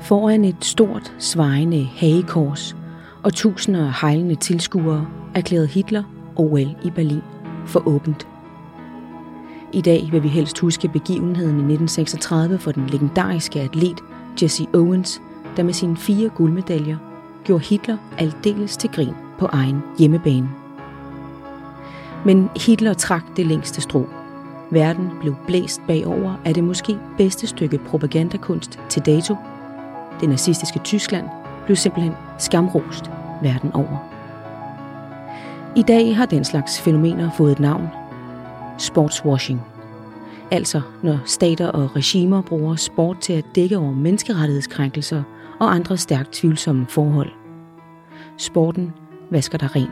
Foran et stort, svejende hagekors og tusinder af hejlende tilskuere erklærede Hitler OL i Berlin for åbent. I dag vil vi helst huske begivenheden i 1936 for den legendariske atlet Jesse Owens, der med sine fire guldmedaljer gjorde Hitler aldeles til grin på egen hjemmebane. Men Hitler trak det længste strå. Verden blev blæst bagover af det måske bedste stykke propagandakunst til dato. Det nazistiske Tyskland blev simpelthen skamrost verden over. I dag har den slags fænomener fået et navn. Sportswashing. Altså når stater og regimer bruger sport til at dække over menneskerettighedskrænkelser og andre stærkt tvivlsomme forhold. Sporten vasker dig ren.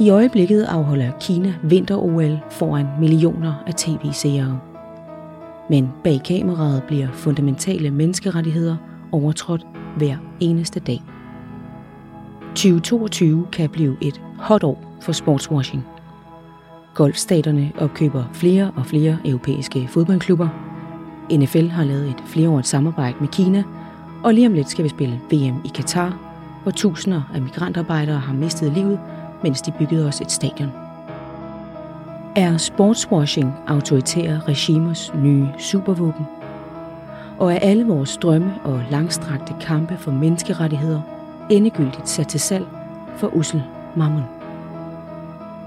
I øjeblikket afholder Kina vinter-OL foran millioner af tv-seere. Men bag kameraet bliver fundamentale menneskerettigheder overtrådt hver eneste dag. 2022 kan blive et hot år for sportswashing. Golfstaterne opkøber flere og flere europæiske fodboldklubber. NFL har lavet et flereårigt samarbejde med Kina, og lige om lidt skal vi spille VM i Katar, hvor tusinder af migrantarbejdere har mistet livet, mens de byggede os et stadion. Er sportswashing autoritære regimers nye supervåben? Og er alle vores drømme og langstrakte kampe for menneskerettigheder endegyldigt sat til salg for usel mammon?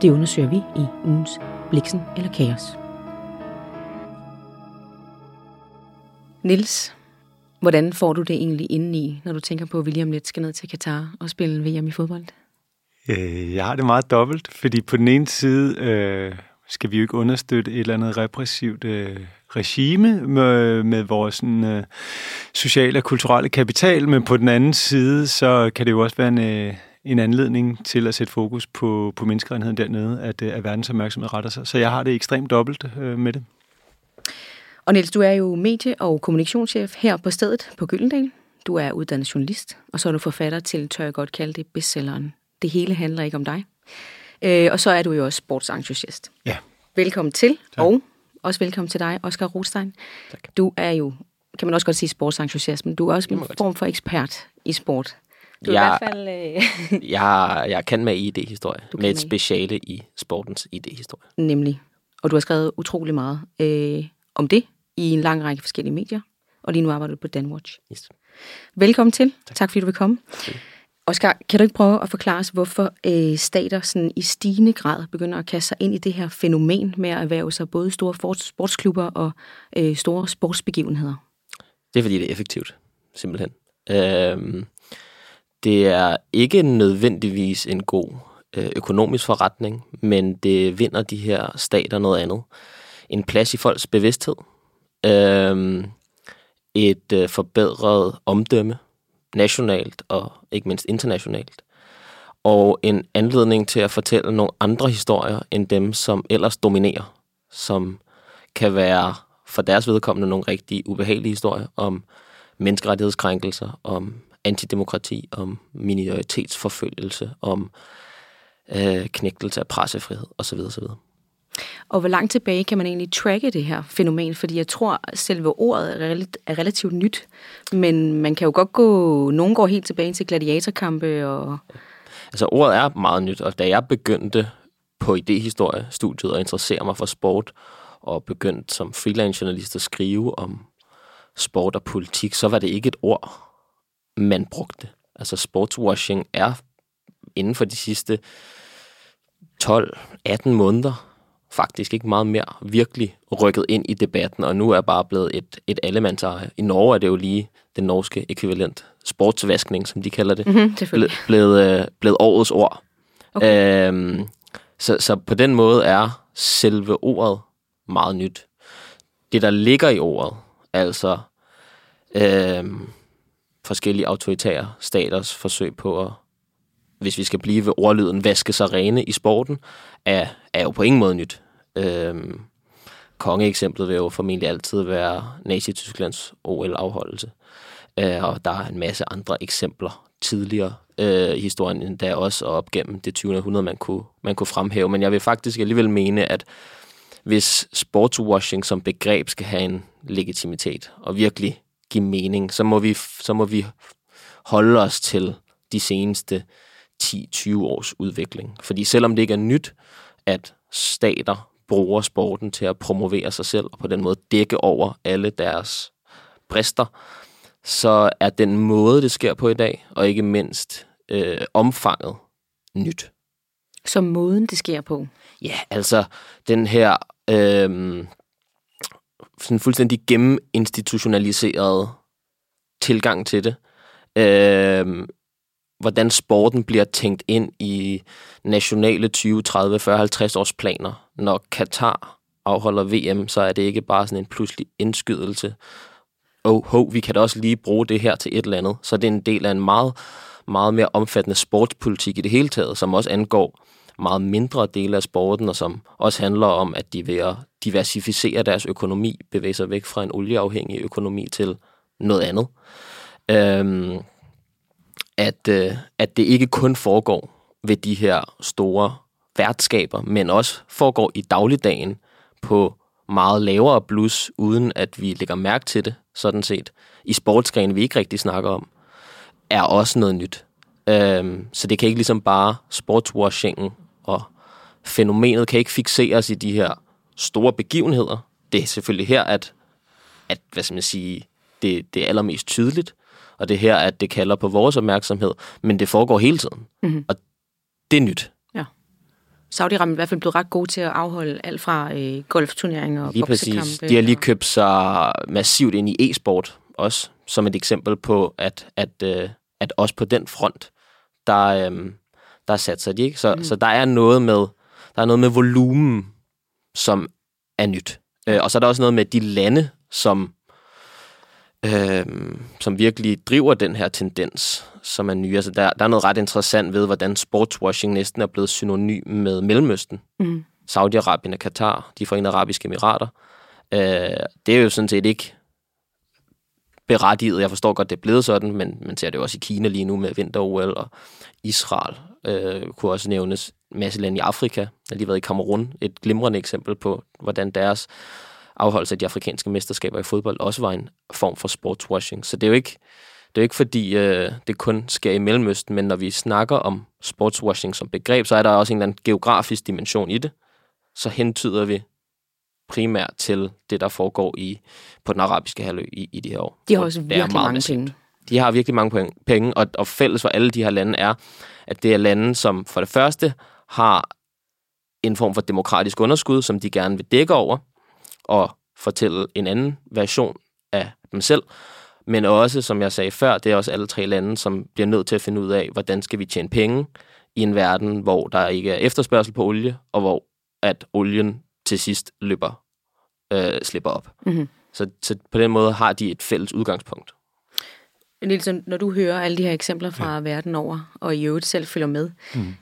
Det undersøger vi i ugens Bliksen eller Kaos. Nils, hvordan får du det egentlig indeni, når du tænker på, at William lidt skal ned til Katar og spille VM i fodbold? Øh, jeg har det meget dobbelt, fordi på den ene side øh, skal vi jo ikke understøtte et eller andet repressivt øh, regime med, med vores sådan, øh, sociale og kulturelle kapital, men på den anden side, så kan det jo også være en, øh, en anledning til at sætte fokus på, på menneskerettigheden dernede, at, øh, at verdens opmærksomhed retter sig. Så jeg har det ekstremt dobbelt øh, med det. Og Niels, du er jo medie- og kommunikationschef her på stedet på Gyldendal. Du er uddannet journalist, og så er du forfatter til, tør jeg godt kalde det, bestselleren. Det hele handler ikke om dig. Øh, og så er du jo også sportsentusiast. Ja. Velkommen til, tak. og også velkommen til dig, Oscar Rostein. Tak. Du er jo, kan man også godt sige sportsentusiast, men du er også en form for ekspert i sport. Du jeg, i hvert fald... Øh... jeg, jeg kan med ID-historie, med et speciale i sportens ID-historie. Nemlig. Og du har skrevet utrolig meget øh, om det i en lang række forskellige medier, og lige nu arbejder du på Danwatch. Yes. Velkommen til. Tak, tak fordi du vil komme. Okay. Oscar, kan du ikke prøve at forklare os, hvorfor øh, stater sådan i stigende grad begynder at kaste sig ind i det her fænomen med at erhverve sig både store sportsklubber og øh, store sportsbegivenheder? Det er fordi, det er effektivt, simpelthen. Øhm, det er ikke nødvendigvis en god øh, økonomisk forretning, men det vinder de her stater noget andet. En plads i folks bevidsthed, øhm, et øh, forbedret omdømme nationalt og ikke mindst internationalt. Og en anledning til at fortælle nogle andre historier end dem, som ellers dominerer, som kan være for deres vedkommende nogle rigtig ubehagelige historier om menneskerettighedskrænkelser, om antidemokrati, om minoritetsforfølgelse, om øh, knægtelse af pressefrihed osv. osv. Og hvor langt tilbage kan man egentlig tracke det her fænomen? Fordi jeg tror, at selve ordet er relativt nyt, men man kan jo godt gå, nogen går helt tilbage til gladiatorkampe og... Altså ordet er meget nyt, og da jeg begyndte på idehistorie-studiet og interessere mig for sport, og begyndte som freelance journalist at skrive om sport og politik, så var det ikke et ord, man brugte. Altså sportswashing er inden for de sidste 12-18 måneder faktisk ikke meget mere virkelig rykket ind i debatten, og nu er bare blevet et, et allemandseje. I Norge er det jo lige den norske ekvivalent, sportsvaskning, som de kalder det, mm-hmm, ble, blevet, øh, blevet årets ord. Okay. Øhm, så, så på den måde er selve ordet meget nyt. Det, der ligger i ordet, altså øhm, forskellige autoritære staters forsøg på at hvis vi skal blive ved ordlyden, vaske sig rene i sporten, er, er jo på ingen måde nyt. Øhm, kongeeksemplet vil jo formentlig altid være Nazi-Tysklands OL-afholdelse. Øh, og der er en masse andre eksempler tidligere øh, i historien, endda også og op gennem det 20. århundrede, man kunne, man kunne fremhæve. Men jeg vil faktisk alligevel mene, at hvis sportswashing som begreb skal have en legitimitet og virkelig give mening, så må vi, så må vi holde os til de seneste 10-20 års udvikling. Fordi selvom det ikke er nyt, at stater bruger sporten til at promovere sig selv og på den måde dække over alle deres brister, så er den måde, det sker på i dag, og ikke mindst øh, omfanget, nyt. Som måden, det sker på? Ja, altså den her øh, sådan fuldstændig genneminstitutionaliserede tilgang til det. Øh, hvordan sporten bliver tænkt ind i nationale 20, 30, 40, 50 års planer. Når Katar afholder VM, så er det ikke bare sådan en pludselig indskydelse. Oh, ho, vi kan da også lige bruge det her til et eller andet. Så det er en del af en meget, meget mere omfattende sportspolitik i det hele taget, som også angår meget mindre dele af sporten, og som også handler om, at de ved at diversificere deres økonomi, bevæger sig væk fra en olieafhængig økonomi til noget andet. Øhm, at, øh, at det ikke kun foregår ved de her store værtskaber, men også foregår i dagligdagen på meget lavere blus, uden at vi lægger mærke til det, sådan set. I sportsgrene, vi ikke rigtig snakker om, er også noget nyt. Øhm, så det kan ikke ligesom bare sportswashingen og fænomenet kan ikke fixeres i de her store begivenheder. Det er selvfølgelig her, at, at hvad skal man sige, det, det er allermest tydeligt, og det er her, at det kalder på vores opmærksomhed, men det foregår hele tiden. Mm-hmm. Og det er nyt. Ja. Saudi-Arabien er i hvert fald blevet ret gode til at afholde alt fra øh, golfturneringer og lige præcis. De har lige købt sig massivt ind i e-sport også, som et eksempel på, at, at, øh, at også på den front, der, øh, der satser de. Ikke? Så, mm. så der er noget med der er noget med volumen, som er nyt. Øh, og så er der også noget med de lande, som øh, som virkelig driver den her tendens, som er ny. Altså, der, der er noget ret interessant ved, hvordan sportswashing næsten er blevet synonym med Mellemøsten. Mm. Saudi-Arabien og Katar, de forenede arabiske emirater. Øh, det er jo sådan set ikke berettiget. Jeg forstår godt, det er blevet sådan, men man ser det jo også i Kina lige nu med vinter-OL og Israel. Øh, kunne også nævnes masse lande i Afrika. Har lige været i Kamerun. Et glimrende eksempel på, hvordan deres afholdelse af de afrikanske mesterskaber i fodbold også var en form for sportswashing. Så det er jo ikke, det er ikke fordi, øh, det kun sker i Mellemøsten, men når vi snakker om sportswashing som begreb, så er der også en eller anden geografisk dimension i det. Så hentyder vi primært til det, der foregår i på den arabiske halvø i, i de her år. De har også virkelig mange massivt. penge. De har virkelig mange penge, og, og fælles for alle de her lande er, at det er lande, som for det første har en form for demokratisk underskud, som de gerne vil dække over, og fortælle en anden version af dem selv. Men også, som jeg sagde før, det er også alle tre lande, som bliver nødt til at finde ud af, hvordan skal vi tjene penge i en verden, hvor der ikke er efterspørgsel på olie, og hvor at olien til sidst løber, øh, slipper op. Mm-hmm. Så, så på den måde har de et fælles udgangspunkt. Nielsen, når du hører alle de her eksempler fra ja. verden over, og i øvrigt selv følger med, mm.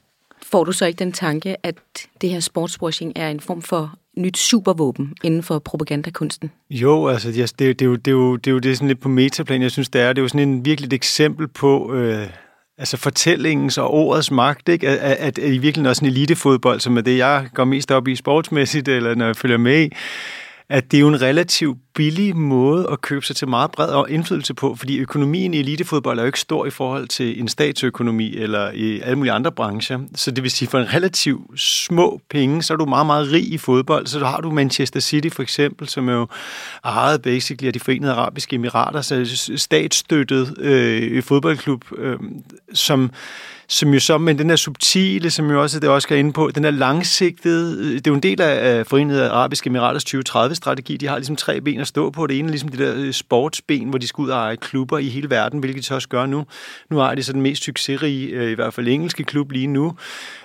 får du så ikke den tanke, at det her sportswashing er en form for nyt supervåben inden for propagandakunsten? Jo, altså det, det, det, det, det, er det er jo det er sådan lidt på metaplan, jeg synes, det er. Det er jo sådan en virkelig et eksempel på... Øh, altså fortællingens og ordets magt, ikke? At, at, at i virkeligheden også en elitefodbold, som er det, jeg går mest op i sportsmæssigt, eller når jeg følger med i, at det er jo en relativt billig måde at købe sig til meget bred indflydelse på, fordi økonomien i elitefodbold er jo ikke stor i forhold til en statsøkonomi eller i alle mulige andre brancher. Så det vil sige, for en relativt små penge, så er du meget, meget rig i fodbold. Så har du Manchester City for eksempel, som er jo ejet basically af de forenede arabiske emirater, så statsstøttet øh, fodboldklub, øh, som som jo så, men den er subtile, som jo også det også går ind på, den er langsigtede, øh, det er jo en del af Forenede Arabiske Emiraters 2030-strategi, de har ligesom tre ben at stå på. Det ene er ligesom det der øh, sportsben, hvor de skal ud og eje klubber i hele verden, hvilket de så også gør nu. Nu har de så den mest succesrige, øh, i hvert fald engelske klub lige nu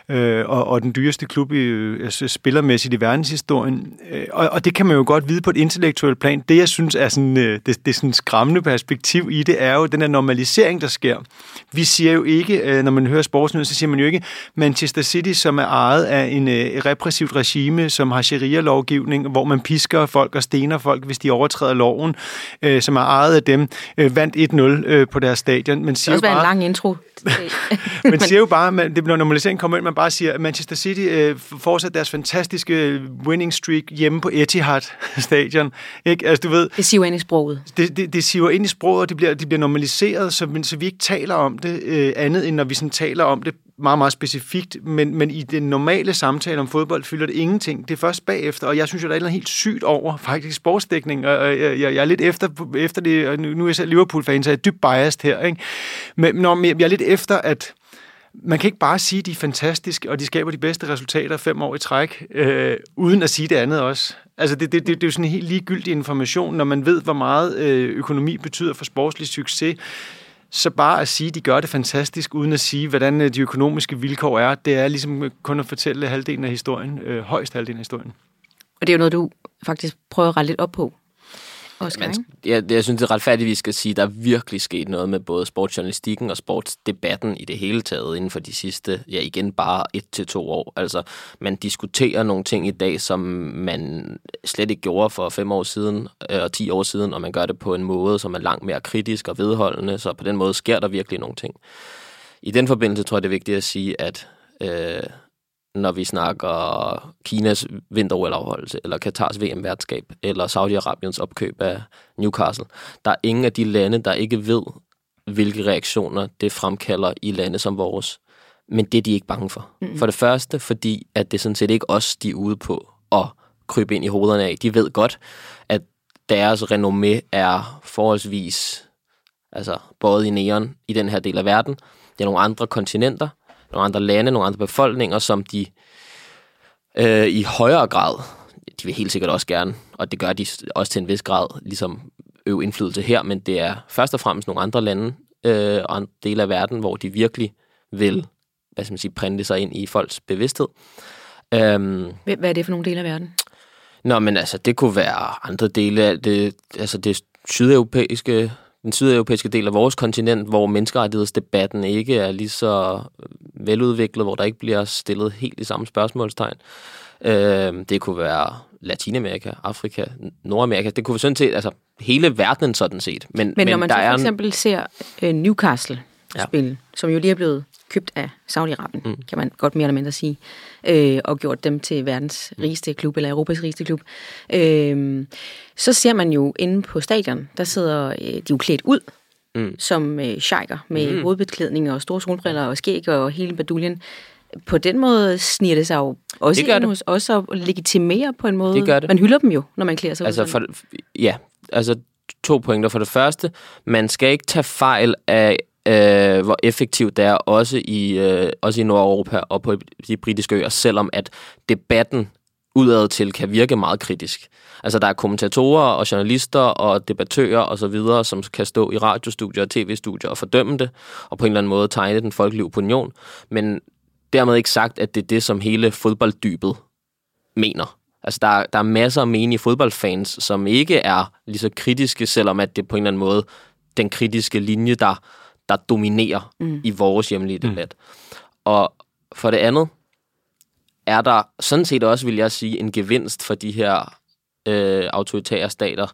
øh, og, og den dyreste klub i, altså, spillermæssigt i verdenshistorien. Øh, og, og det kan man jo godt vide på et intellektuelt plan. Det, jeg synes er sådan, øh, det, det sådan skræmmende perspektiv i det, er jo den her normalisering, der sker. Vi siger jo ikke, øh, når man hører sportsnyheder, så siger man jo ikke Manchester City, som er ejet af en øh, repressivt regime, som har sharia-lovgivning, hvor man pisker folk og stener folk, hvis de overtræder loven, øh, som er ejet af dem, øh, vandt 1-0 øh, på deres stadion. Men siger det også bare, en lang intro. man siger jo bare, at det bliver normalisering kommer ind, man bare siger, at Manchester City øh, fortsætter deres fantastiske winning streak hjemme på Etihad stadion. Ikke? Altså, du ved, det siver ind i sproget. Det, det, det siver ind i sproget, og det bliver, det bliver normaliseret, så, så vi ikke taler om det øh, andet, end når vi sådan taler om det meget, meget specifikt, men, men i den normale samtale om fodbold fylder det ingenting. Det er først bagefter, og jeg synes jo, der er noget helt sygt over faktisk sportsdækning, og jeg, jeg, jeg er lidt efter, efter det, og nu er jeg selv Liverpool-fan, så jeg er dybt biased her, ikke? Men når, jeg er lidt efter, at man kan ikke bare sige, at de er fantastiske, og de skaber de bedste resultater fem år i træk, øh, uden at sige det andet også. Altså, det, det, det, det er jo sådan en helt ligegyldig information, når man ved, hvor meget øh, økonomi betyder for sportslig succes. Så bare at sige, at de gør det fantastisk, uden at sige, hvordan øh, de økonomiske vilkår er, det er ligesom øh, kun at fortælle halvdelen af historien, øh, højst halvdelen af historien. Og det er jo noget, du faktisk prøver at rette lidt op på. Oscar, Man, jeg, jeg synes, det er vi skal sige, at der er virkelig sket noget med både sportsjournalistikken og sportsdebatten i det hele taget inden for de sidste, ja igen, bare et til to år. Altså, man diskuterer nogle ting i dag, som man slet ikke gjorde for fem år siden øh, og ti år siden, og man gør det på en måde, som er langt mere kritisk og vedholdende, så på den måde sker der virkelig nogle ting. I den forbindelse tror jeg, det er vigtigt at sige, at øh, når vi snakker Kinas vinter eller Katars VM-værtskab, eller Saudi-Arabiens opkøb af Newcastle. Der er ingen af de lande, der ikke ved, hvilke reaktioner det fremkalder i lande som vores. Men det er de ikke bange for. Mm. For det første, fordi at det sådan set ikke os, de er ude på at krybe ind i hovederne af. De ved godt, at deres renommé er forholdsvis altså, både i næren i den her del af verden. Det er nogle andre kontinenter, nogle andre lande, nogle andre befolkninger, som de øh, i højere grad, de vil helt sikkert også gerne, og det gør de også til en vis grad, ligesom øve indflydelse her, men det er først og fremmest nogle andre lande øh, og en del af verden, hvor de virkelig vil hvad skal man sige, printe sig ind i folks bevidsthed. Øhm, Hvad er det for nogle dele af verden? Nå, men altså, det kunne være andre dele af det, altså det sydeuropæiske den sydeuropæiske del af vores kontinent, hvor menneskerettighedsdebatten ikke er lige så veludviklet, hvor der ikke bliver stillet helt de samme spørgsmålstegn. Øh, det kunne være Latinamerika, Afrika, Nordamerika. Det kunne sådan set, altså hele verdenen sådan set. Men, men, men når man der så for eksempel en... ser uh, Newcastle spille, ja. som jo lige er blevet købt af Saudi-Arabien, mm. kan man godt mere eller mindre sige, øh, og gjort dem til verdens rigeste klub, eller Europas rigeste klub. Øh, så ser man jo inde på stadion, der sidder øh, de jo klædt ud, mm. som øh, sheiker, med mm. hovedbeklædning og store solbriller og skæg og hele baduljen. På den måde sniger det sig jo også det ind hos os og legitimerer på en måde. Det gør det. Man hylder dem jo, når man klæder sig altså, ud For, ja, altså to pointer. For det første, man skal ikke tage fejl af øh, hvor effektivt det er også i, øh, også i Nordeuropa og på de britiske øer, selvom at debatten udad til kan virke meget kritisk. Altså der er kommentatorer og journalister og debattører og så videre, som kan stå i radiostudier og tv-studier og fordømme det, og på en eller anden måde tegne den folkelige opinion. Men dermed ikke sagt, at det er det, som hele fodbolddybet mener. Altså der, der er masser af menige fodboldfans, som ikke er lige så kritiske, selvom at det på en eller anden måde den kritiske linje, der der dominerer mm. i vores hjemlige mm. debat. Mm. Og for det andet er der sådan set også, vil jeg sige, en gevinst for de her øh, autoritære stater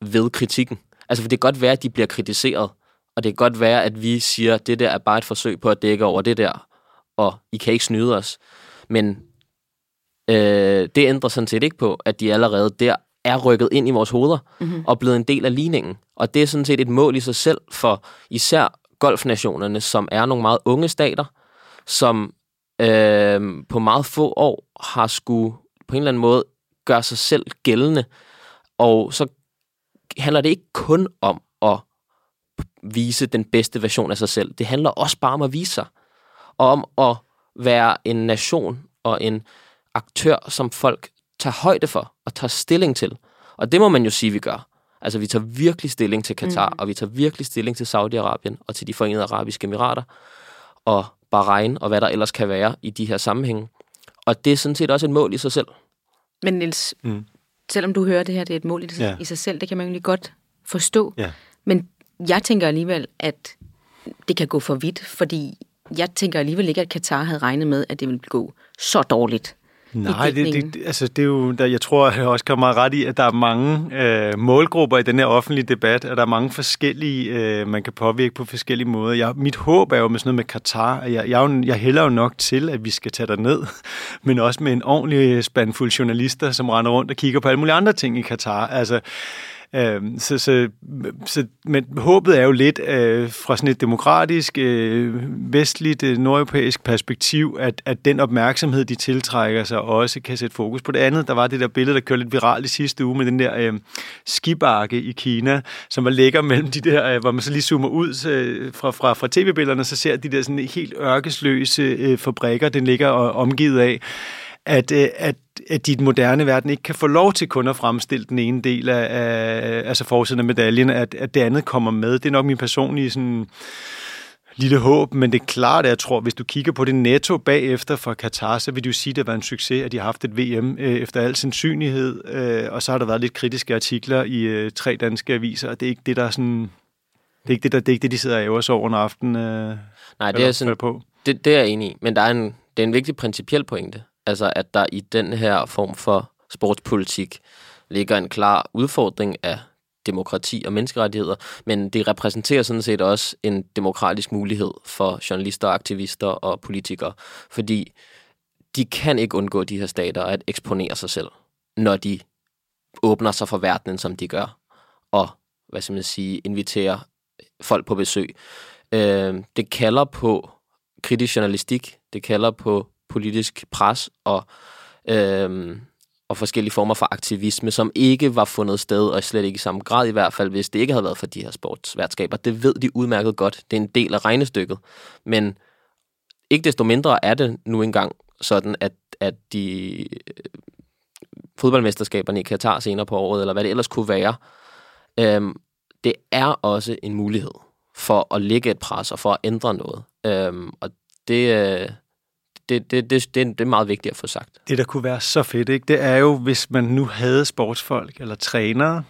ved kritikken. Altså, for det kan godt være, at de bliver kritiseret, og det kan godt være, at vi siger, at det der er bare et forsøg på at dække over det der, og I kan ikke snyde os. Men øh, det ændrer sådan set ikke på, at de allerede der er rykket ind i vores hoveder mm-hmm. og blevet en del af ligningen. Og det er sådan set et mål i sig selv for især golfnationerne, som er nogle meget unge stater, som øh, på meget få år har skulle på en eller anden måde gøre sig selv gældende. Og så handler det ikke kun om at vise den bedste version af sig selv. Det handler også bare om at vise sig. Og om at være en nation og en aktør, som folk tager højde for og tager stilling til. Og det må man jo sige, vi gør. Altså, vi tager virkelig stilling til Katar, mm. og vi tager virkelig stilling til Saudi-Arabien og til de forenede arabiske emirater, og Bahrain, og hvad der ellers kan være i de her sammenhænge. Og det er sådan set også et mål i sig selv. Men Niels, mm. selvom du hører det her, det er et mål i, sig, ja. i sig selv, det kan man jo godt forstå. Ja. Men jeg tænker alligevel, at det kan gå for vidt, fordi jeg tænker alligevel ikke, at Katar havde regnet med, at det ville gå så dårligt Nej, det, det, altså det er jo, der, jeg tror jeg også kan meget ret i, at der er mange øh, målgrupper i den her offentlige debat, og der er mange forskellige, øh, man kan påvirke på forskellige måder. Jeg, mit håb er jo med sådan noget med Katar, at jeg, jeg, jeg hælder jo nok til, at vi skal tage der ned, men også med en ordentlig spandfuld journalister, som render rundt og kigger på alle mulige andre ting i Katar. Altså, Øh, så, så, så, men håbet er jo lidt øh, fra sådan et demokratisk, øh, vestligt, øh, nordeuropæisk perspektiv, at, at den opmærksomhed, de tiltrækker sig, også kan sætte fokus på det andet. Der var det der billede, der kørte lidt viralt i sidste uge med den der øh, skibakke i Kina, som var lækker mellem de der, øh, hvor man så lige zoomer ud så, fra, fra, fra tv-billederne, så ser de der sådan helt ørkesløse øh, fabrikker, den ligger og, omgivet af at, øh, at, at den moderne verden ikke kan få lov til kun at fremstille den ene del af, af altså forsiden af medaljen, at, at det andet kommer med. Det er nok min personlige sådan, lille håb, men det er klart, at jeg tror, hvis du kigger på det netto bagefter for Katar, så vil du sige, at det var en succes, at de har haft et VM øh, efter al sandsynlighed, øh, og så har der været lidt kritiske artikler i øh, tre danske aviser, og det er ikke det, der er sådan... Det er ikke det, der, det er ikke det de sidder og æver sig over en aften. Øh, Nej, det er, sådan, på. Det, det er jeg enig i, men der er en, det er en vigtig principiel pointe. Altså, at der i den her form for sportspolitik ligger en klar udfordring af demokrati og menneskerettigheder, men det repræsenterer sådan set også en demokratisk mulighed for journalister, aktivister og politikere, fordi de kan ikke undgå de her stater at eksponere sig selv, når de åbner sig for verdenen, som de gør, og hvad skal man sige, inviterer folk på besøg. Øh, det kalder på kritisk journalistik, det kalder på politisk pres og, øhm, og forskellige former for aktivisme, som ikke var fundet sted, og slet ikke i samme grad i hvert fald, hvis det ikke havde været for de her sportsværtskaber. Det ved de udmærket godt. Det er en del af regnestykket. Men ikke desto mindre er det nu engang sådan, at, at de øh, fodboldmesterskaberne i Katar senere på året, eller hvad det ellers kunne være, øhm, det er også en mulighed for at lægge et pres og for at ændre noget. Øhm, og det, øh, det, det, det, det, det er meget vigtigt at få sagt. Det, der kunne være så fedt, ikke? det er jo, hvis man nu havde sportsfolk eller trænere,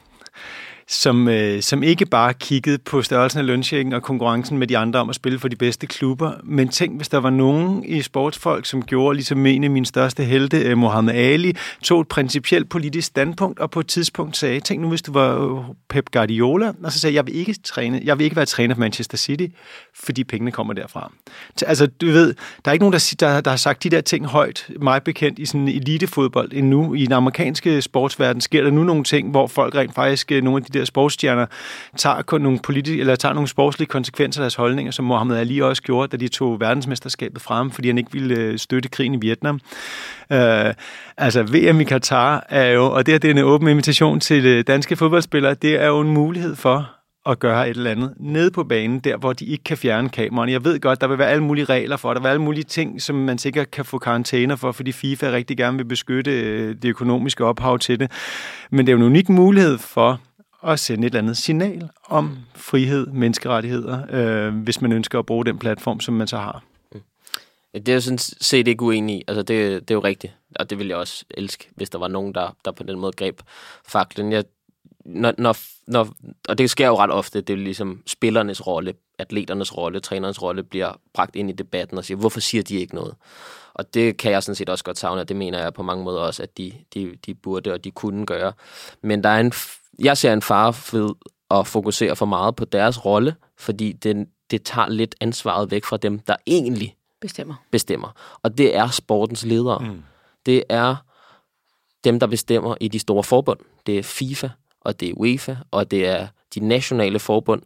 som, øh, som ikke bare kiggede på størrelsen af lønsjekken og konkurrencen med de andre om at spille for de bedste klubber. Men tænk, hvis der var nogen i sportsfolk, som gjorde, ligesom en af mine største helte, øh, Mohamed Ali, tog et principielt politisk standpunkt og på et tidspunkt sagde, tænk nu, hvis du var øh, Pep Guardiola, og så sagde, jeg vil ikke træne, jeg vil ikke være træner for Manchester City, fordi pengene kommer derfra. Altså, du ved, der er ikke nogen, der, der, der har sagt de der ting højt, mig bekendt, i sådan elitefodbold endnu. I den amerikanske sportsverden sker der nu nogle ting, hvor folk rent faktisk, øh, nogle af de der sportsstjerner tager kun nogle, politi- eller tager nogle sportslige konsekvenser af deres holdninger, som Mohammed Ali også gjorde, da de tog verdensmesterskabet frem, fordi han ikke ville øh, støtte krigen i Vietnam. Øh, altså VM i Katar er jo, og det, er, det er en åben invitation til øh, danske fodboldspillere, det er jo en mulighed for at gøre et eller andet nede på banen, der hvor de ikke kan fjerne kameraerne. Jeg ved godt, der vil være alle mulige regler for, der vil være alle mulige ting, som man sikkert kan få karantæner for, fordi FIFA rigtig gerne vil beskytte øh, det økonomiske ophav til det. Men det er jo en unik mulighed for at sende et eller andet signal om frihed, menneskerettigheder, øh, hvis man ønsker at bruge den platform, som man så har. Det er jo sådan set ikke uenig i. Altså, det, det er jo rigtigt. Og det ville jeg også elske, hvis der var nogen, der, der på den måde greb faklen. Jeg, når, når, når, og det sker jo ret ofte, det er ligesom spillernes rolle, atleternes rolle, trænernes rolle bliver bragt ind i debatten og siger, hvorfor siger de ikke noget? Og det kan jeg sådan set også godt savne, og det mener jeg på mange måder også, at de, de, de burde og de kunne gøre. Men der er en jeg ser en fare ved at fokusere for meget på deres rolle, fordi det, det tager lidt ansvaret væk fra dem, der egentlig bestemmer. bestemmer. Og det er sportens ledere. Mm. Det er dem, der bestemmer i de store forbund. Det er FIFA, og det er UEFA, og det er de nationale forbund,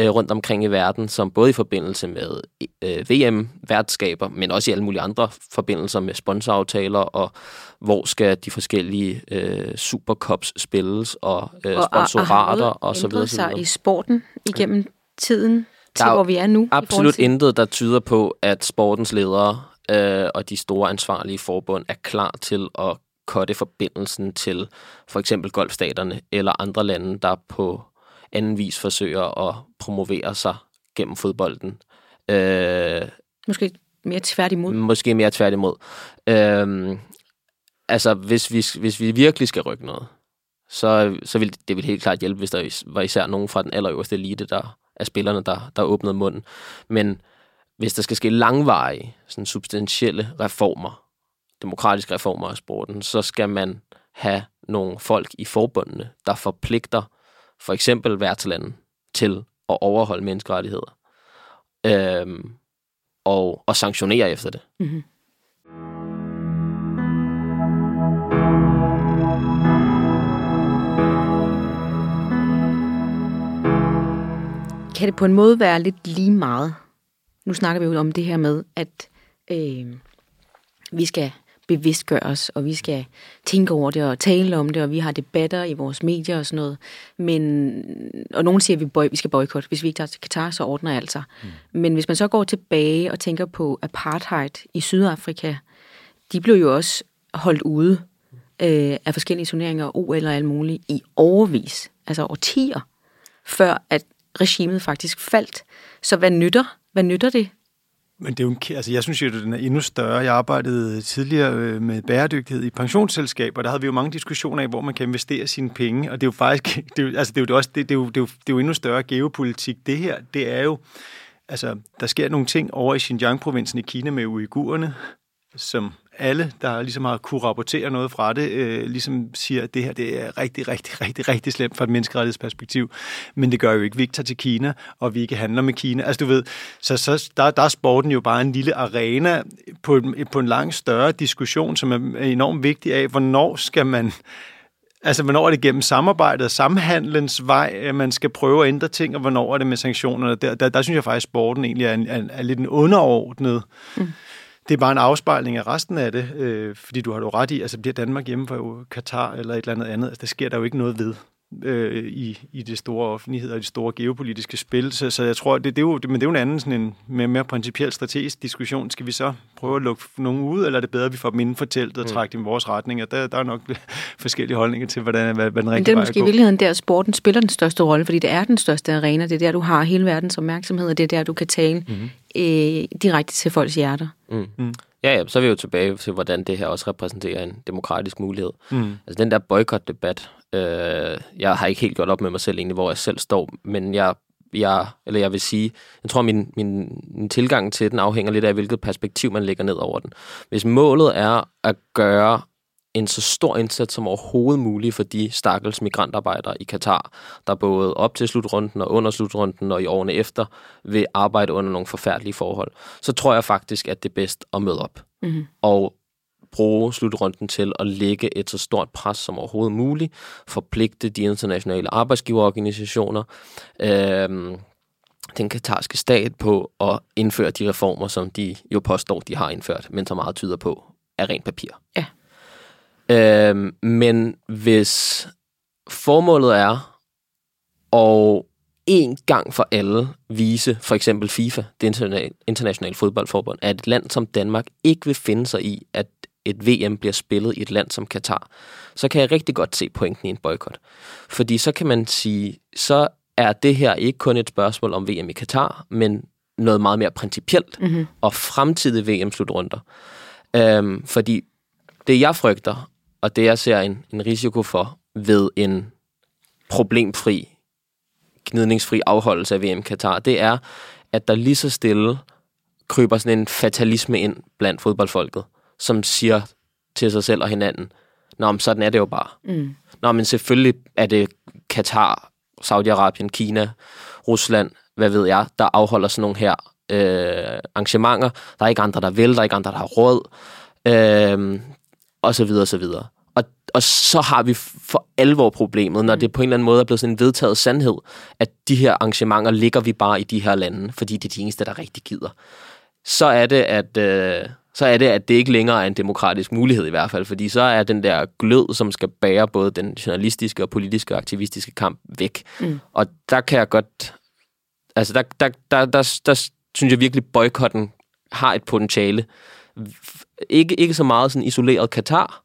øh, rundt omkring i verden, som både i forbindelse med øh, VM-værtskaber, men også i alle mulige andre forbindelser med sponsoraftaler, og hvor skal de forskellige øh, supercups spilles, og øh, sponsorater, og, og, og så videre. sig i sporten igennem tiden til, hvor vi er nu? Absolut til... intet, der tyder på, at sportens ledere øh, og de store ansvarlige forbund er klar til at kotte forbindelsen til for eksempel golfstaterne eller andre lande, der på anden vis forsøger at promovere sig gennem fodbolden. Øh, måske mere tværtimod. Måske mere tværtimod. Øh, altså, hvis vi, hvis vi virkelig skal rykke noget, så, så vil det vil helt klart hjælpe, hvis der var især nogen fra den allerøverste elite, der er spillerne, der, der åbnede munden. Men hvis der skal ske langvarige, sådan substantielle reformer, demokratiske reformer af sporten, så skal man have nogle folk i forbundene, der forpligter for eksempel værtslandet til at overholde menneskerettigheder øhm, og, og sanktionere efter det. Mm-hmm. Kan det på en måde være lidt lige meget? Nu snakker vi jo om det her med, at øh, vi skal bevidstgøre os, og vi skal tænke over det og tale om det, og vi har debatter i vores medier og sådan noget. Men, og nogen siger, at vi, boy, vi skal boykotte. Hvis vi ikke tager til Katar, så ordner alt sig. Mm. Men hvis man så går tilbage og tænker på apartheid i Sydafrika, de blev jo også holdt ude øh, af forskellige turneringer, OL og alt muligt, i overvis, altså årtier, før at regimet faktisk faldt. Så hvad nytter, hvad nytter det men det er jo en, altså jeg synes jo, at den er endnu større. Jeg arbejdede tidligere øh, med bæredygtighed i pensionsselskaber, og der havde vi jo mange diskussioner af, hvor man kan investere sine penge, og det er jo faktisk, det er jo, altså det er jo også, det, det, er jo, det, er jo, det er jo endnu større geopolitik. Det her, det er jo, altså der sker nogle ting over i Xinjiang-provinsen i Kina med uigurerne, som alle, der ligesom har kunne rapportere noget fra det, øh, ligesom siger, at det her det er rigtig, rigtig, rigtig, rigtig slemt fra et menneskerettighedsperspektiv. Men det gør jo ikke, vi ikke tager til Kina, og vi ikke handler med Kina. Altså du ved, så, så der, der er sporten jo bare en lille arena på, på en langt større diskussion, som er enormt vigtig af, hvornår skal man Altså, hvornår er det gennem samarbejdet og samhandlens vej, at man skal prøve at ændre ting, og hvornår er det med sanktionerne? Der, der, der synes jeg faktisk, at sporten egentlig er, en, er, er lidt en underordnet mm det er bare en afspejling af resten af det, øh, fordi du har jo ret i, altså bliver Danmark hjemme for Katar eller et eller andet andet, altså der sker der jo ikke noget ved øh, i, i det store offentlighed og det store geopolitiske spil. Så, så jeg tror, det, det er jo, det, men det er jo en anden sådan en mere, mere principiel strategisk diskussion. Skal vi så prøve at lukke nogen ud, eller er det bedre, at vi får dem inden for teltet og mm. trække dem i vores retning? Og der, der er nok forskellige holdninger til, hvordan, hvad, hvad den rigtige Men det er måske i virkeligheden der, sporten spiller den største rolle, fordi det er den største arena. Det er der, du har hele verdens opmærksomhed, og det er der, du kan tale mm-hmm. øh, direkte til folks hjerter. Mm. Mm. Ja, ja, så er vi jo tilbage til, hvordan det her også repræsenterer en demokratisk mulighed. Mm. Altså den der boykot-debat, øh, jeg har ikke helt gjort op med mig selv egentlig, hvor jeg selv står, men jeg, jeg, eller jeg vil sige, jeg tror, min, min, min tilgang til den afhænger lidt af, hvilket perspektiv man lægger ned over den. Hvis målet er at gøre en så stor indsats som overhovedet muligt for de stakkels migrantarbejdere i Katar, der både op til slutrunden og under slutrunden og i årene efter vil arbejde under nogle forfærdelige forhold, så tror jeg faktisk, at det er bedst at møde op. Mm-hmm. Og bruge slutrunden til at lægge et så stort pres som overhovedet muligt, forpligte de internationale arbejdsgiverorganisationer, øh, den katarske stat på at indføre de reformer, som de jo påstår, de har indført, men så meget tyder på, er rent papir. Ja. Øh, men hvis formålet er at en gang for alle vise for eksempel FIFA, det internationale fodboldforbund, at et land som Danmark ikke vil finde sig i, at et VM bliver spillet i et land som Katar, så kan jeg rigtig godt se pointen i en boykot. Fordi så kan man sige, så er det her ikke kun et spørgsmål om VM i Katar, men noget meget mere principielt mm-hmm. og fremtidige VM-slutrunder. Øhm, fordi det jeg frygter, og det jeg ser en, en risiko for ved en problemfri, gnidningsfri afholdelse af VM Katar, det er, at der lige så stille kryber sådan en fatalisme ind blandt fodboldfolket, som siger til sig selv og hinanden, Nå, men sådan er det jo bare. Mm. Nå, men selvfølgelig er det Katar, Saudi-Arabien, Kina, Rusland, hvad ved jeg, der afholder sådan nogle her øh, arrangementer. Der er ikke andre, der vil, der er ikke andre, der har råd. Øh, og så videre, og så videre. Og, og så har vi for alvor problemet, når det på en eller anden måde er blevet sådan en vedtaget sandhed, at de her arrangementer ligger vi bare i de her lande, fordi det er de eneste, der rigtig gider. Så er det, at... Øh, så er det, at det ikke længere er en demokratisk mulighed i hvert fald, fordi så er den der glød, som skal bære både den journalistiske og politiske og aktivistiske kamp væk. Mm. Og der kan jeg godt... Altså, der, der, der, der, der synes jeg virkelig, boykotten har et potentiale ikke, ikke så meget sådan isoleret Katar,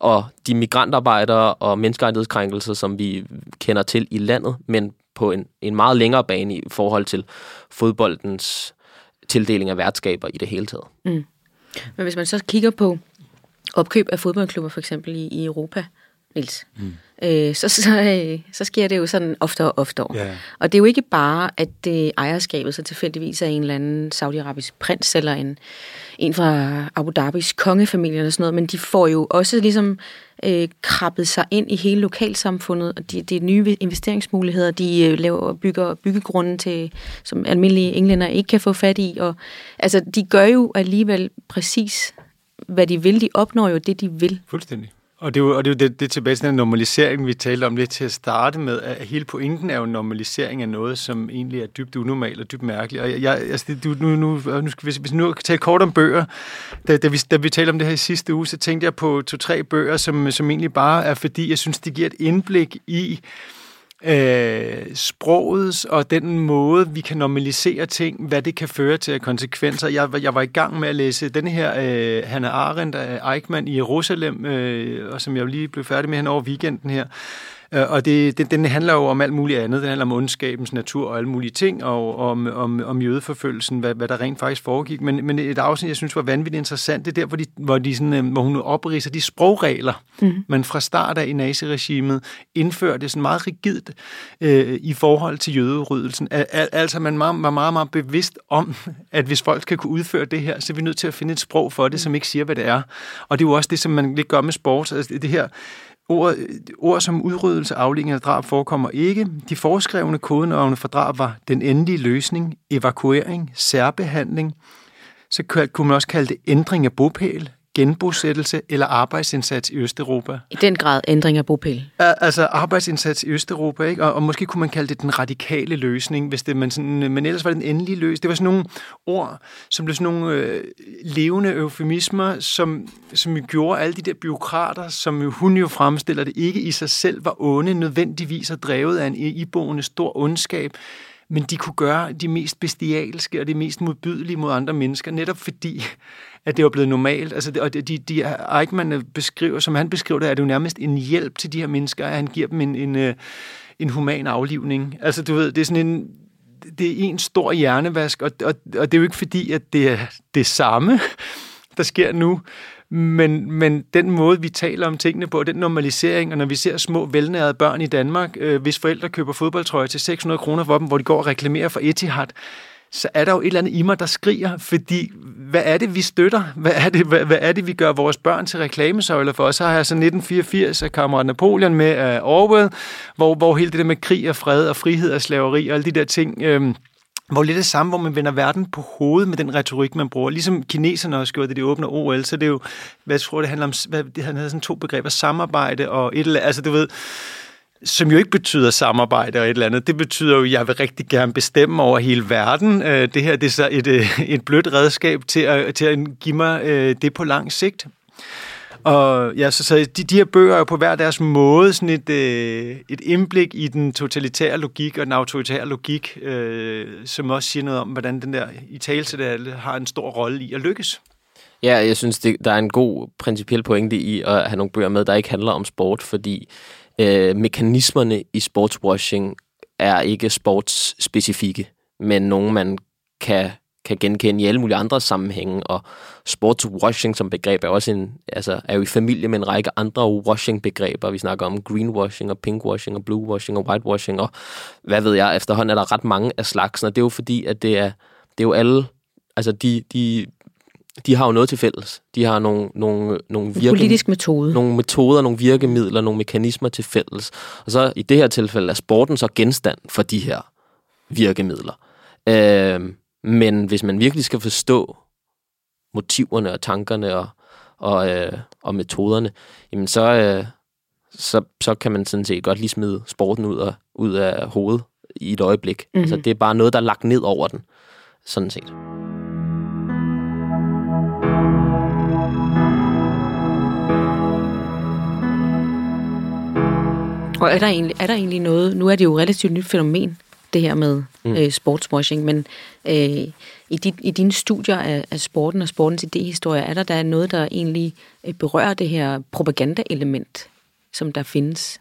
og de migrantarbejdere og menneskerettighedskrænkelser, som vi kender til i landet, men på en, en meget længere bane i forhold til fodboldens tildeling af værtskaber i det hele taget. Mm. Men hvis man så kigger på opkøb af fodboldklubber for eksempel i, i Europa, Niels, mm. øh, så, så, øh, så sker det jo sådan oftere og oftere. Ja. Og det er jo ikke bare, at det ejerskabet så tilfældigvis er en eller anden saudiarabisk prins eller en, en fra Abu Dhabis kongefamilie eller sådan noget, men de får jo også ligesom øh, krabbet sig ind i hele lokalsamfundet, og de, de nye investeringsmuligheder, de øh, laver bygger byggegrunden til, som almindelige englænder ikke kan få fat i, og altså, de gør jo alligevel præcis, hvad de vil. De opnår jo det, de vil. Fuldstændig. Og det er jo, og det, er jo det, det er tilbage til den normalisering, vi talte om lidt til at starte med, at hele pointen er jo normalisering af noget, som egentlig er dybt unormalt og dybt mærkeligt. Og jeg, jeg, altså, du, nu, nu, nu skal vi, hvis vi nu kan tale kort om bøger, da, da, vi, da vi talte om det her i sidste uge, så tænkte jeg på to-tre bøger, som, som egentlig bare er, fordi jeg synes, det giver et indblik i, øh, Øh, sprogets og den måde, vi kan normalisere ting, hvad det kan føre til af konsekvenser. Jeg, jeg var i gang med at læse den her øh, Hannah Arendt af Eichmann i Jerusalem, øh, og som jeg lige blev færdig med hen over weekenden her. Øh, og det, det, den handler jo om alt muligt andet. Den handler om ondskabens natur og alle mulige ting, og om, om, om jødeforfølgelsen, hvad, hvad der rent faktisk foregik. Men, men et afsnit, jeg synes var vanvittigt interessant, det er der, hvor, de, hvor, de sådan, øh, hvor hun opridser de sprogregler, mm. man fra start af i naziregimet indførte sådan meget rigidt øh, i forhold til jødeudryddelsen. Al, al, altså man var meget, meget, meget bevidst om, at hvis folk skal kunne udføre det her, så er vi nødt til at finde et sprog for det, som ikke siger, hvad det er. Og det er jo også det, som man lidt gør med sport. Altså det her Ord, ord som udryddelse, aflægning og drab forekommer ikke. De foreskrevne kodenavne for drab var den endelige løsning, evakuering, særbehandling. Så kunne man også kalde det ændring af bopæl, genbosættelse eller arbejdsindsats i Østeuropa. I den grad ændring af bopæl. Altså arbejdsindsats i Østeuropa, ikke? Og, og måske kunne man kalde det den radikale løsning, hvis det, man sådan, men ellers var det den endelige løsning. Det var sådan nogle ord, som blev sådan nogle øh, levende eufemismer, som, som jo gjorde alle de der byråkrater, som jo, hun jo fremstiller det, ikke i sig selv var onde, nødvendigvis og drevet af en iboende stor ondskab, men de kunne gøre de mest bestialske og de mest modbydelige mod andre mennesker, netop fordi, at det var blevet normalt. Altså, og de, de Eichmann øh, beskriver, som han beskriver det, er det jo nærmest en hjælp til de her mennesker, at han giver dem en, en, øh, en human aflivning. Altså, du ved, det er sådan en, det er en stor hjernevask, og, og, og det er jo ikke fordi, at det er det samme, der sker nu, men, men den måde, vi taler om tingene på, den normalisering, og når vi ser små velnærede børn i Danmark, øh, hvis forældre køber fodboldtrøjer til 600 kroner for dem, hvor de går og reklamerer for Etihad, så er der jo et eller andet i mig, der skriger, fordi hvad er det, vi støtter? Hvad er det, hvad, hvad er det vi gør vores børn til reklamesøjler for? Så har jeg så 1984 af Kammerat Napoleon med af Orwell, hvor, hvor hele det der med krig og fred og frihed og slaveri og alle de der ting... Øh, hvor lidt det samme, hvor man vender verden på hovedet med den retorik, man bruger. Ligesom kineserne også gjorde det, de åbner OL, så det er jo, hvad jeg tror, det handler om, hvad, det havde sådan to begreber, samarbejde og et eller andet, altså du ved, som jo ikke betyder samarbejde og et eller andet. Det betyder jo, at jeg vil rigtig gerne bestemme over hele verden. Øh, det her det er så et, øh, et blødt redskab til at, til at give mig øh, det på lang sigt. Og ja, så, så de, de her bøger er jo på hver deres måde sådan et, øh, et indblik i den totalitære logik og den autoritære logik, øh, som også siger noget om, hvordan den der i tale har en stor rolle i at lykkes. Ja, jeg synes, det, der er en god principiel pointe i at have nogle bøger med, der ikke handler om sport, fordi øh, mekanismerne i sportswashing er ikke sportsspecifikke, men nogen, man kan kan genkende i alle mulige andre sammenhænge, og sportswashing som begreb er også en, altså, er jo i familie med en række andre washing-begreber. Vi snakker om greenwashing og pinkwashing og bluewashing og whitewashing, og hvad ved jeg, efterhånden er der ret mange af slagsen, og det er jo fordi, at det er, det er jo alle, altså de, de, de har jo noget til fælles. De har nogle, nogle, nogle virke, politisk metode. Nogle metoder, nogle virkemidler, nogle mekanismer til fælles. Og så i det her tilfælde er sporten så genstand for de her virkemidler. Øh, men hvis man virkelig skal forstå motiverne og tankerne og, og, øh, og metoderne, jamen så, øh, så, så kan man sådan set godt lige smide sporten ud af, ud af hovedet i et øjeblik. Mm-hmm. Altså, det er bare noget, der er lagt ned over den, sådan set. Og er der, egentlig, er der egentlig noget, nu er det jo et relativt nyt fænomen, det her med mm. øh, sportswashing, men øh, i, dit, i dine studier af, af sporten og sportens idéhistorie, er der der noget, der egentlig øh, berører det her propaganda-element, som der findes?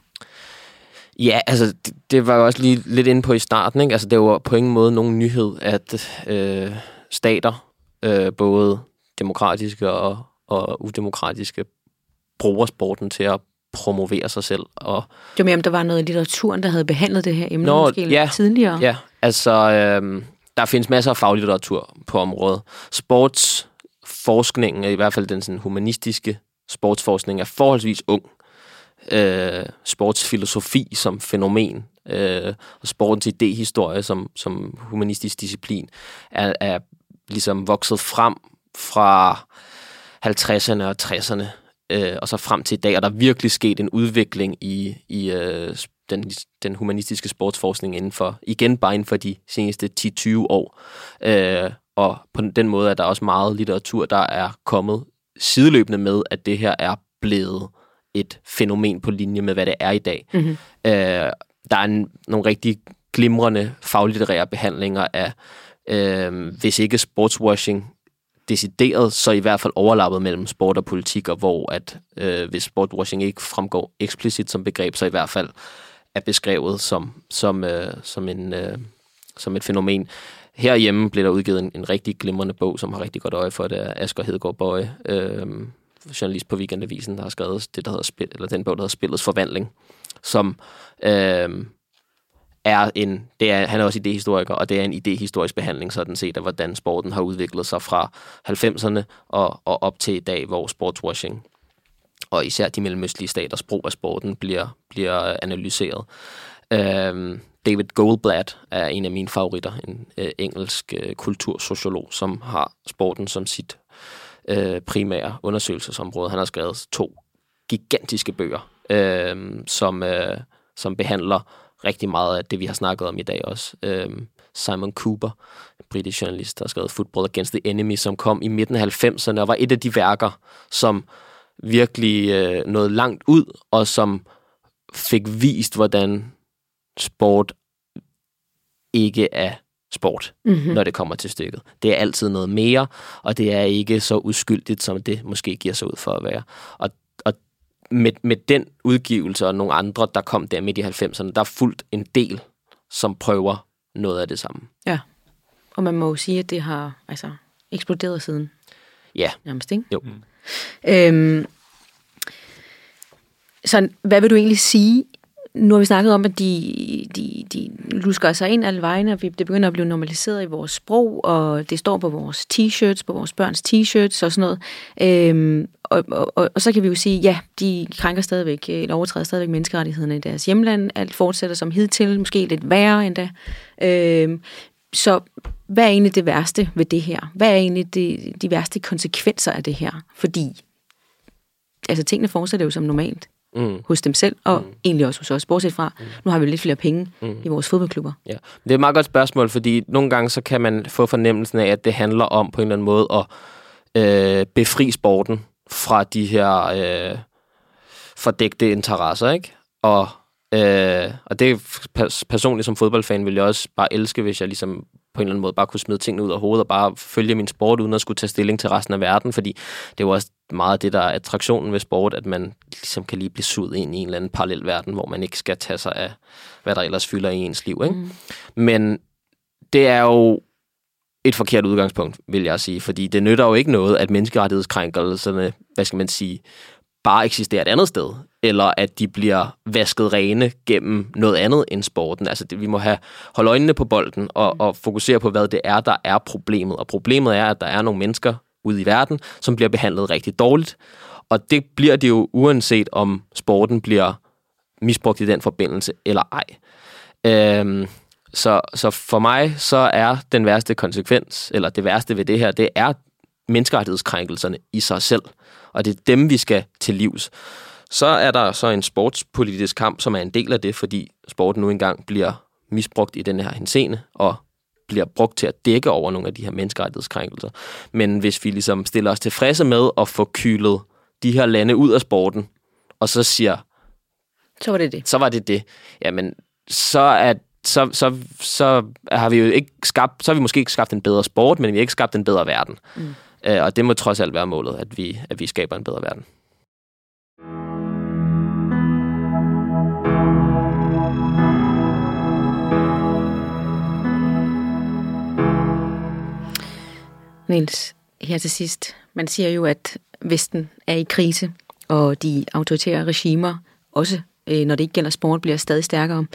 Ja, altså det, det var jo også lige lidt inde på i starten, ikke? Altså det var på ingen måde nogen nyhed, at øh, stater, øh, både demokratiske og, og udemokratiske, bruger sporten til at promovere sig selv. Og, Det var mere, om der var noget i litteraturen, der havde behandlet det her emne Nå, måske ja. tidligere. Ja, altså, øh, der findes masser af faglitteratur på området. Sportsforskningen, i hvert fald den sådan, humanistiske sportsforskning, er forholdsvis ung. Øh, sportsfilosofi som fænomen, øh, og sportens idehistorie som, som humanistisk disciplin, er, er ligesom vokset frem fra 50'erne og 60'erne, øh, og så frem til i dag, og der er virkelig sket en udvikling i, i øh, den, den humanistiske sportsforskning inden for, igen bare inden for de seneste 10-20 år. Øh, og på den måde er der også meget litteratur, der er kommet sideløbende med, at det her er blevet et fænomen på linje med, hvad det er i dag. Mm-hmm. Øh, der er en, nogle rigtig glimrende faglitterære behandlinger af, øh, hvis ikke sportswashing decideret, så i hvert fald overlappet mellem sport og politik, og hvor at øh, hvis sportwashing ikke fremgår eksplicit som begreb, så i hvert fald er beskrevet som, som, øh, som, en, øh, som et fænomen. Herhjemme blev der udgivet en, en rigtig glimrende bog, som har rigtig godt øje for det, af Asger Hedegaard Bøje, øh, journalist på Weekendavisen, der har skrevet det, der hedder Spil, eller den bog, der hedder Spillets Forvandling, som øh, er en, det er, han er også idehistoriker, og det er en idehistorisk behandling, sådan set, af hvordan sporten har udviklet sig fra 90'erne og, og op til i dag, hvor sportswashing og især de mellemøstlige staters brug af sporten bliver, bliver analyseret. Øhm, David Goldblatt er en af mine favoritter, en øh, engelsk øh, kultursociolog, som har sporten som sit øh, primære undersøgelsesområde. Han har skrevet to gigantiske bøger, øh, som, øh, som behandler rigtig meget af det, vi har snakket om i dag også. Øhm, Simon Cooper, britisk journalist, der har skrevet Football Against the Enemy, som kom i midten af 90'erne, og var et af de værker, som virkelig øh, nåede langt ud, og som fik vist, hvordan sport ikke er sport, Mm-hmm. når det kommer til stykket. Det er altid noget mere, og det er ikke så uskyldigt, som det måske giver sig ud for at være. Og med, med den udgivelse og nogle andre, der kom der midt i 90'erne, der er fuldt en del, som prøver noget af det samme. Ja. Og man må jo sige, at det har altså, eksploderet siden. Ja. Nærmest, ikke? Jo. Øhm, så hvad vil du egentlig sige? Nu har vi snakket om, at de, de, de lusker sig ind alle vegne, og vi- det begynder at blive normaliseret i vores sprog, og det står på vores t-shirts, på vores børns t-shirts og sådan noget. Øhm, og, og, og, og så kan vi jo sige, ja, de krænker stadigvæk, eller overtræder stadigvæk menneskerettighederne i deres hjemland. Alt fortsætter som hidtil, måske lidt værre endda. Øhm, så hvad er egentlig det værste ved det her? Hvad er egentlig det, de værste konsekvenser af det her? Fordi altså, tingene fortsætter jo som normalt Mm. hos dem selv, og mm. egentlig også hos os, bortset fra, mm. nu har vi lidt flere penge mm. i vores fodboldklubber. Ja, det er et meget godt spørgsmål, fordi nogle gange så kan man få fornemmelsen af, at det handler om på en eller anden måde at øh, befri sporten fra de her øh, fordægte interesser, ikke? Og, øh, og det pers- personligt som fodboldfan ville jeg også bare elske, hvis jeg ligesom på en eller anden måde bare kunne smide tingene ud af hovedet og bare følge min sport, uden at skulle tage stilling til resten af verden, fordi det er jo også meget af det, der er attraktionen ved sport, at man ligesom kan lige blive suget ind i en eller anden parallel verden, hvor man ikke skal tage sig af, hvad der ellers fylder i ens liv. Ikke? Mm. Men det er jo et forkert udgangspunkt, vil jeg sige, fordi det nytter jo ikke noget, at menneskerettighedskrænkelserne, hvad skal man sige, bare eksisterer et andet sted, eller at de bliver vasket rene gennem noget andet end sporten. Altså, det, vi må have holde øjnene på bolden og, og fokusere på, hvad det er, der er problemet. Og problemet er, at der er nogle mennesker ude i verden, som bliver behandlet rigtig dårligt. Og det bliver det jo uanset om sporten bliver misbrugt i den forbindelse eller ej. Øhm, så, så for mig, så er den værste konsekvens, eller det værste ved det her, det er menneskerettighedskrænkelserne i sig selv. Og det er dem, vi skal til livs. Så er der så en sportspolitisk kamp, som er en del af det, fordi sporten nu engang bliver misbrugt i den her henseende, og bliver brugt til at dække over nogle af de her menneskerettighedskrænkelser. Men hvis vi ligesom stiller os tilfredse med at få kylet de her lande ud af sporten, og så siger, Så var det det. så var det det, jamen, så er så, så, så har vi jo ikke skabt, så har vi måske ikke skabt en bedre sport, men vi har ikke skabt en bedre verden. Mm. Øh, og det må trods alt være målet, at vi, at vi skaber en bedre verden. Niels, her til sidst. Man siger jo, at Vesten er i krise, og de autoritære regimer, også øh, når det ikke gælder sport, bliver stadig stærkere.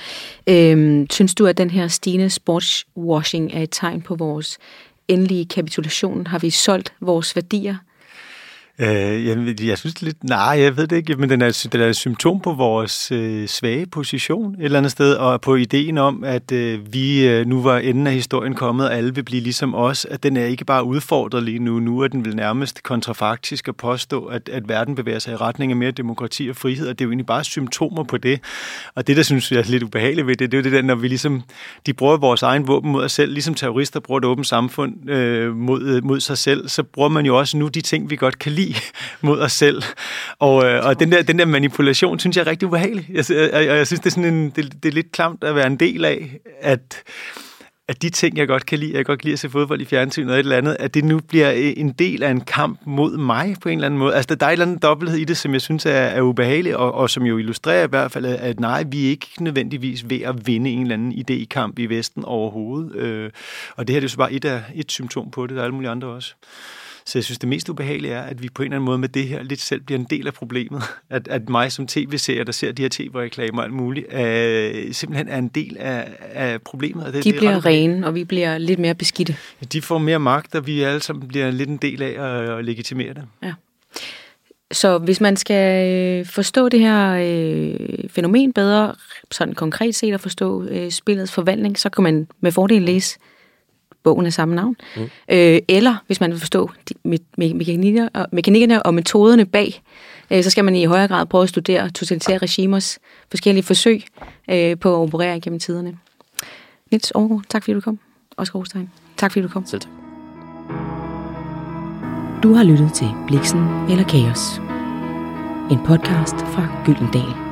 Øhm, synes du, at den her stigende sportswashing er et tegn på vores endelige kapitulation? Har vi solgt vores værdier? Øh, jeg, jeg synes lidt, nej, jeg ved det ikke, men den er, den er et symptom på vores øh, svage position et eller andet sted, og på ideen om, at øh, vi øh, nu var enden af historien kommet, og alle vil blive ligesom os, at den er ikke bare udfordret lige nu, nu er den vel nærmest kontrafaktisk at påstå, at, at verden bevæger sig i retning af mere demokrati og frihed, og det er jo egentlig bare symptomer på det. Og det, der synes jeg er lidt ubehageligt ved det, det er jo det der, når vi ligesom, de bruger vores egen våben mod os selv, ligesom terrorister bruger et åbent samfund øh, mod, mod sig selv, så bruger man jo også nu de ting, vi godt kan lide, mod os selv. Og, øh, og den, der, den der manipulation, synes jeg er rigtig ubehagelig. Jeg, jeg, jeg synes, det er, sådan en, det, det er lidt klamt at være en del af, at at de ting, jeg godt kan lide, jeg kan godt lide at se fodbold i fjernsynet og et eller andet, at det nu bliver øh, en del af en kamp mod mig på en eller anden måde. Altså, der er en eller anden dobbelthed i det, som jeg synes er, er ubehagelig, og, og som jo illustrerer i hvert fald, at nej, vi er ikke nødvendigvis ved at vinde en eller anden idékamp i Vesten overhovedet. Øh, og det her det er jo så bare et, af, et symptom på det, der er alle mulige andre også. Så jeg synes, det mest ubehagelige er, at vi på en eller anden måde med det her lidt selv bliver en del af problemet. At, at mig som tv-seer, der ser de her tv-reklamer og alt muligt, øh, simpelthen er en del af, af problemet. Og det, de det bliver rene, og vi bliver lidt mere beskidte. De får mere magt, og vi alle sammen bliver lidt en del af at, at legitimere det. Ja. Så hvis man skal øh, forstå det her øh, fænomen bedre, sådan konkret set at forstå øh, spillets forvandling, så kan man med fordel læse bogen af samme navn. Mm. Øh, eller hvis man vil forstå de, me, me, mekanikker, og, mekanikkerne og metoderne bag, øh, så skal man i højere grad prøve at studere totalitære regimers forskellige forsøg øh, på at operere igennem tiderne. Nils Aargaard, tak fordi du kom. Oscar Rostein, tak fordi du kom. Selv tak. Du har lyttet til Bliksen eller Kaos. En podcast fra Gyldendal.